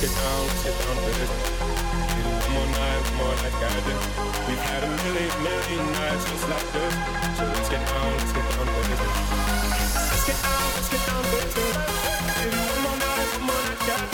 Get down, get down, baby. Two more nights, more like I do. We've had a million, million nights just like this. So let's get down, let's get down, baby. Let's get down, let's get down, baby. Baby, one more night, one more night,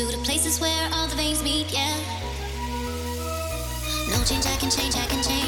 to the places where all the veins meet, yeah. No change, I can change, I can change.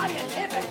Scientific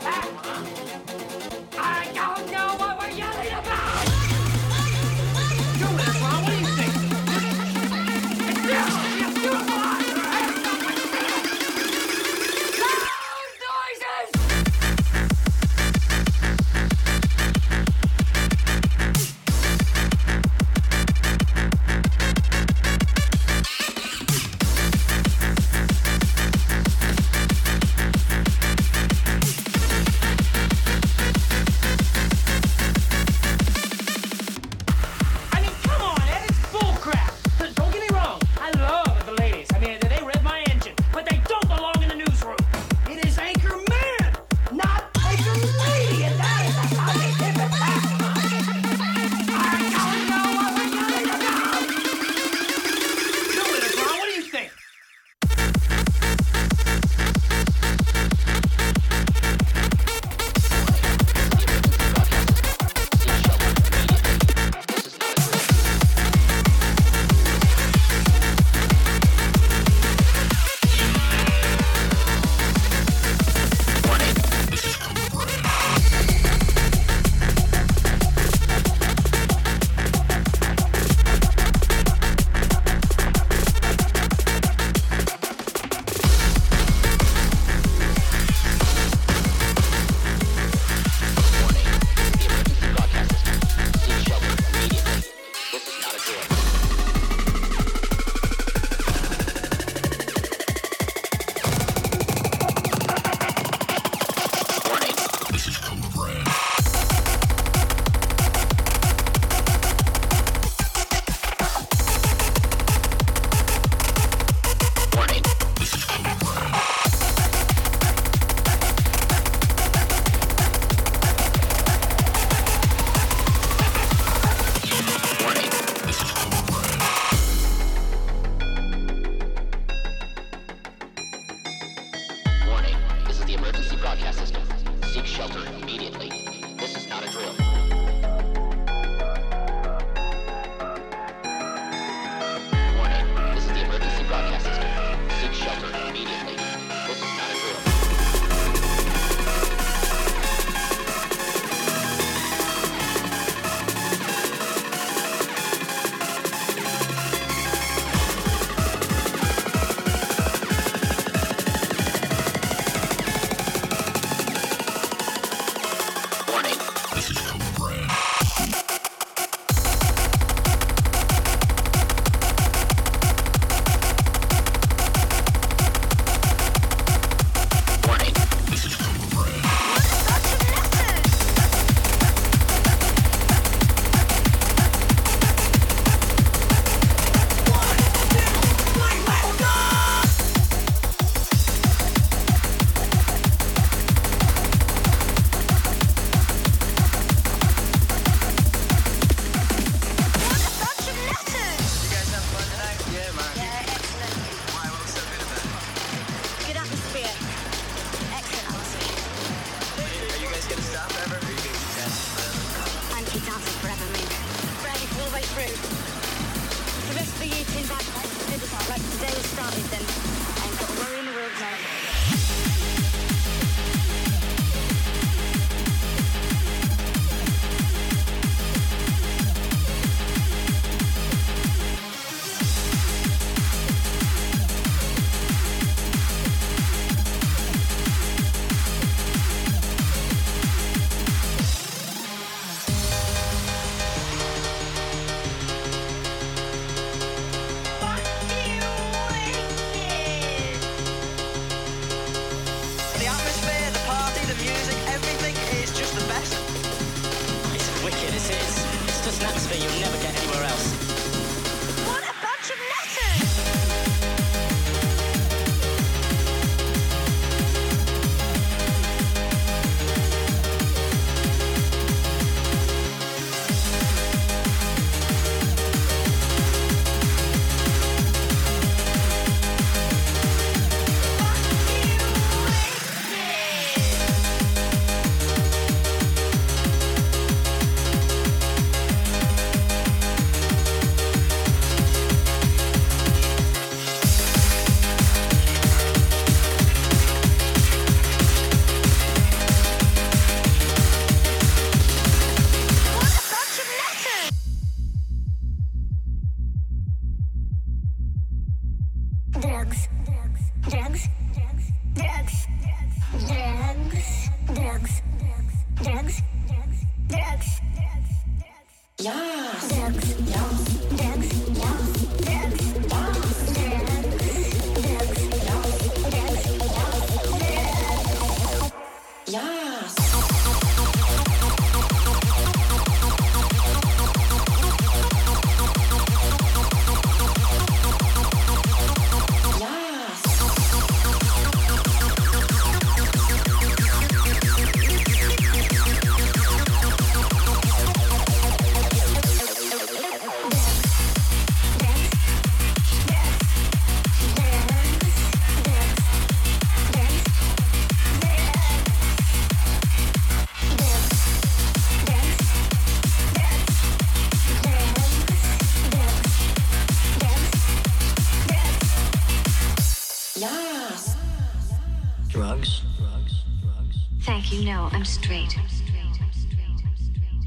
straight.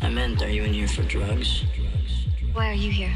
I meant, are you in here for drugs? Why are you here?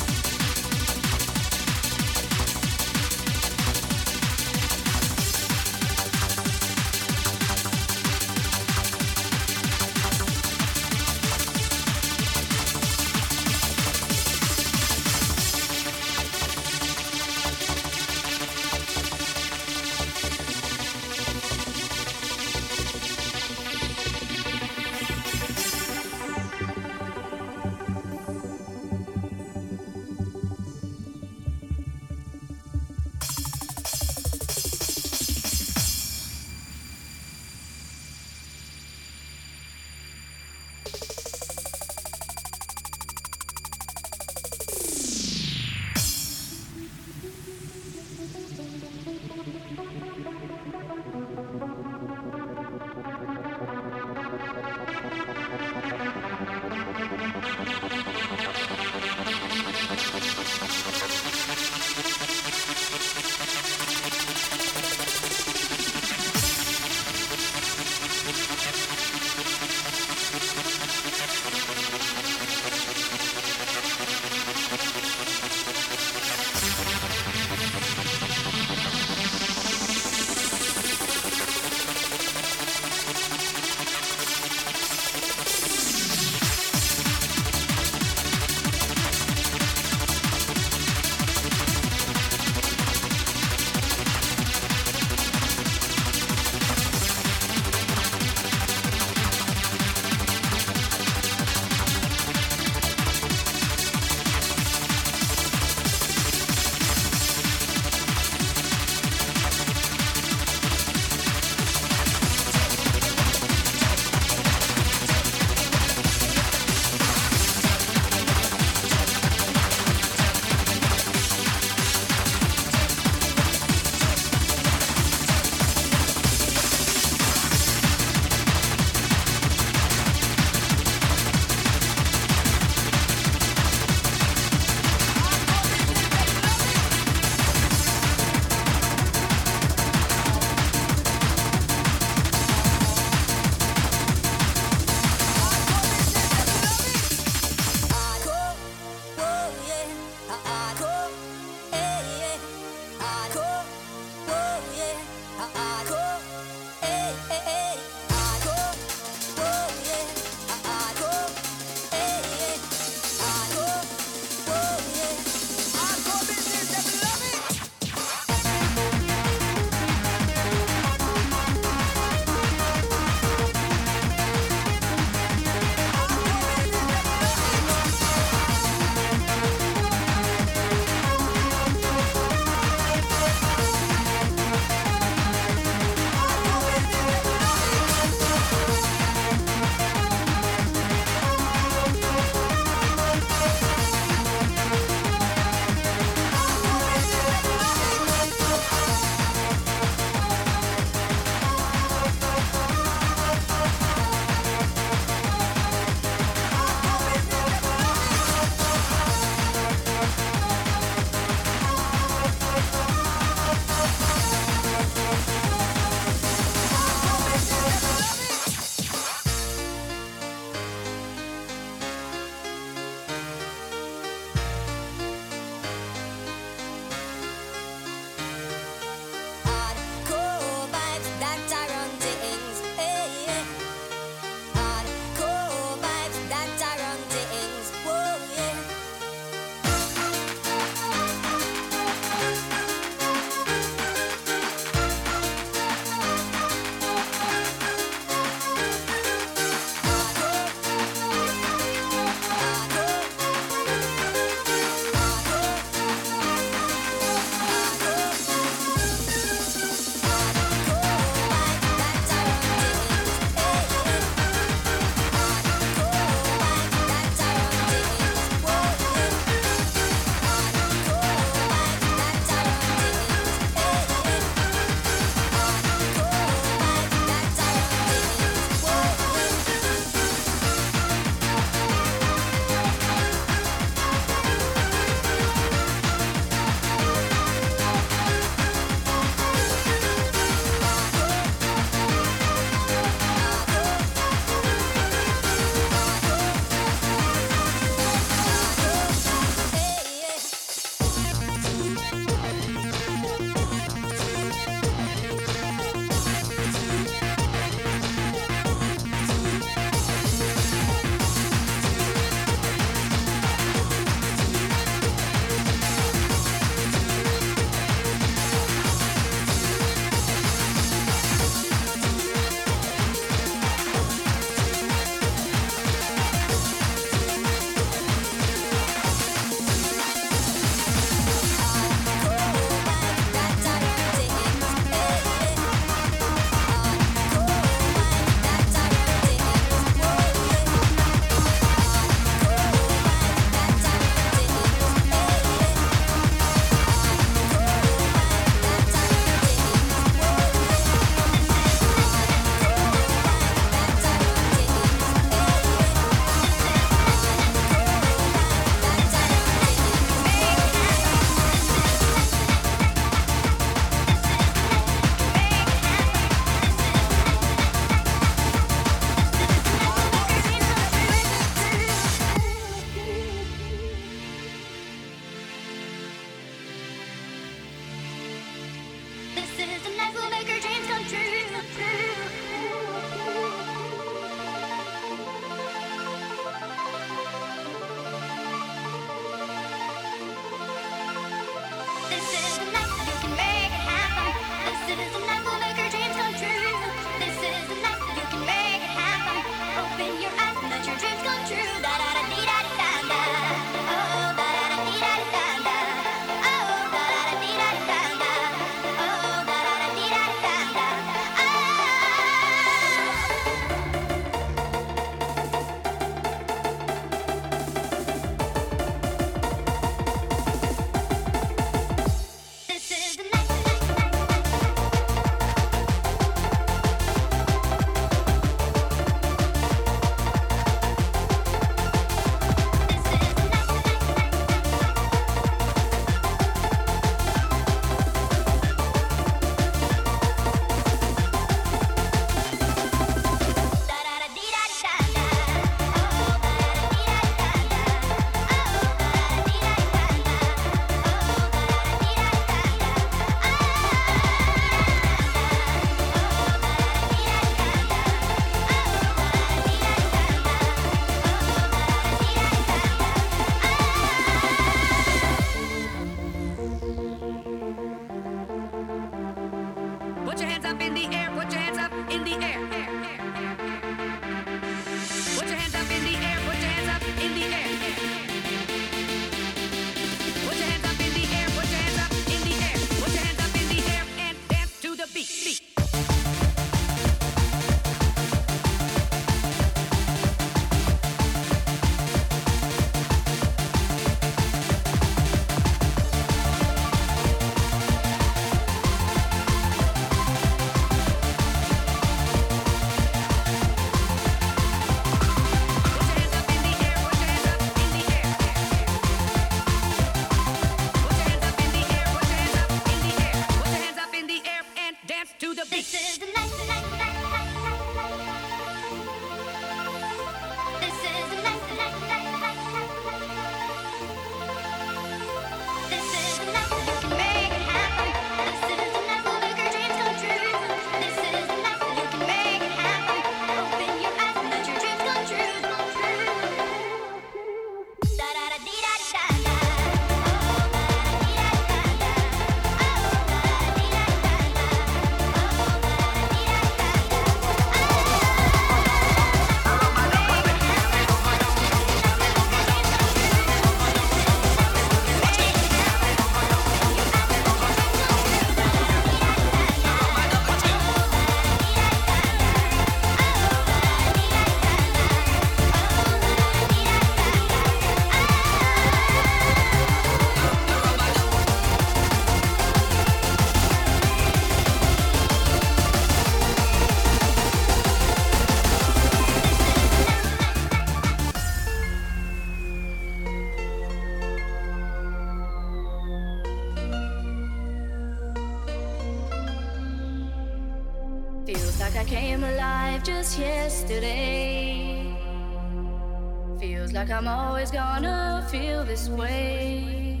always gonna feel this way.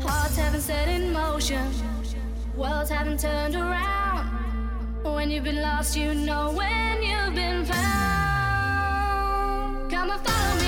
Hearts haven't set in motion, worlds haven't turned around. When you've been lost, you know when you've been found. Come and follow me.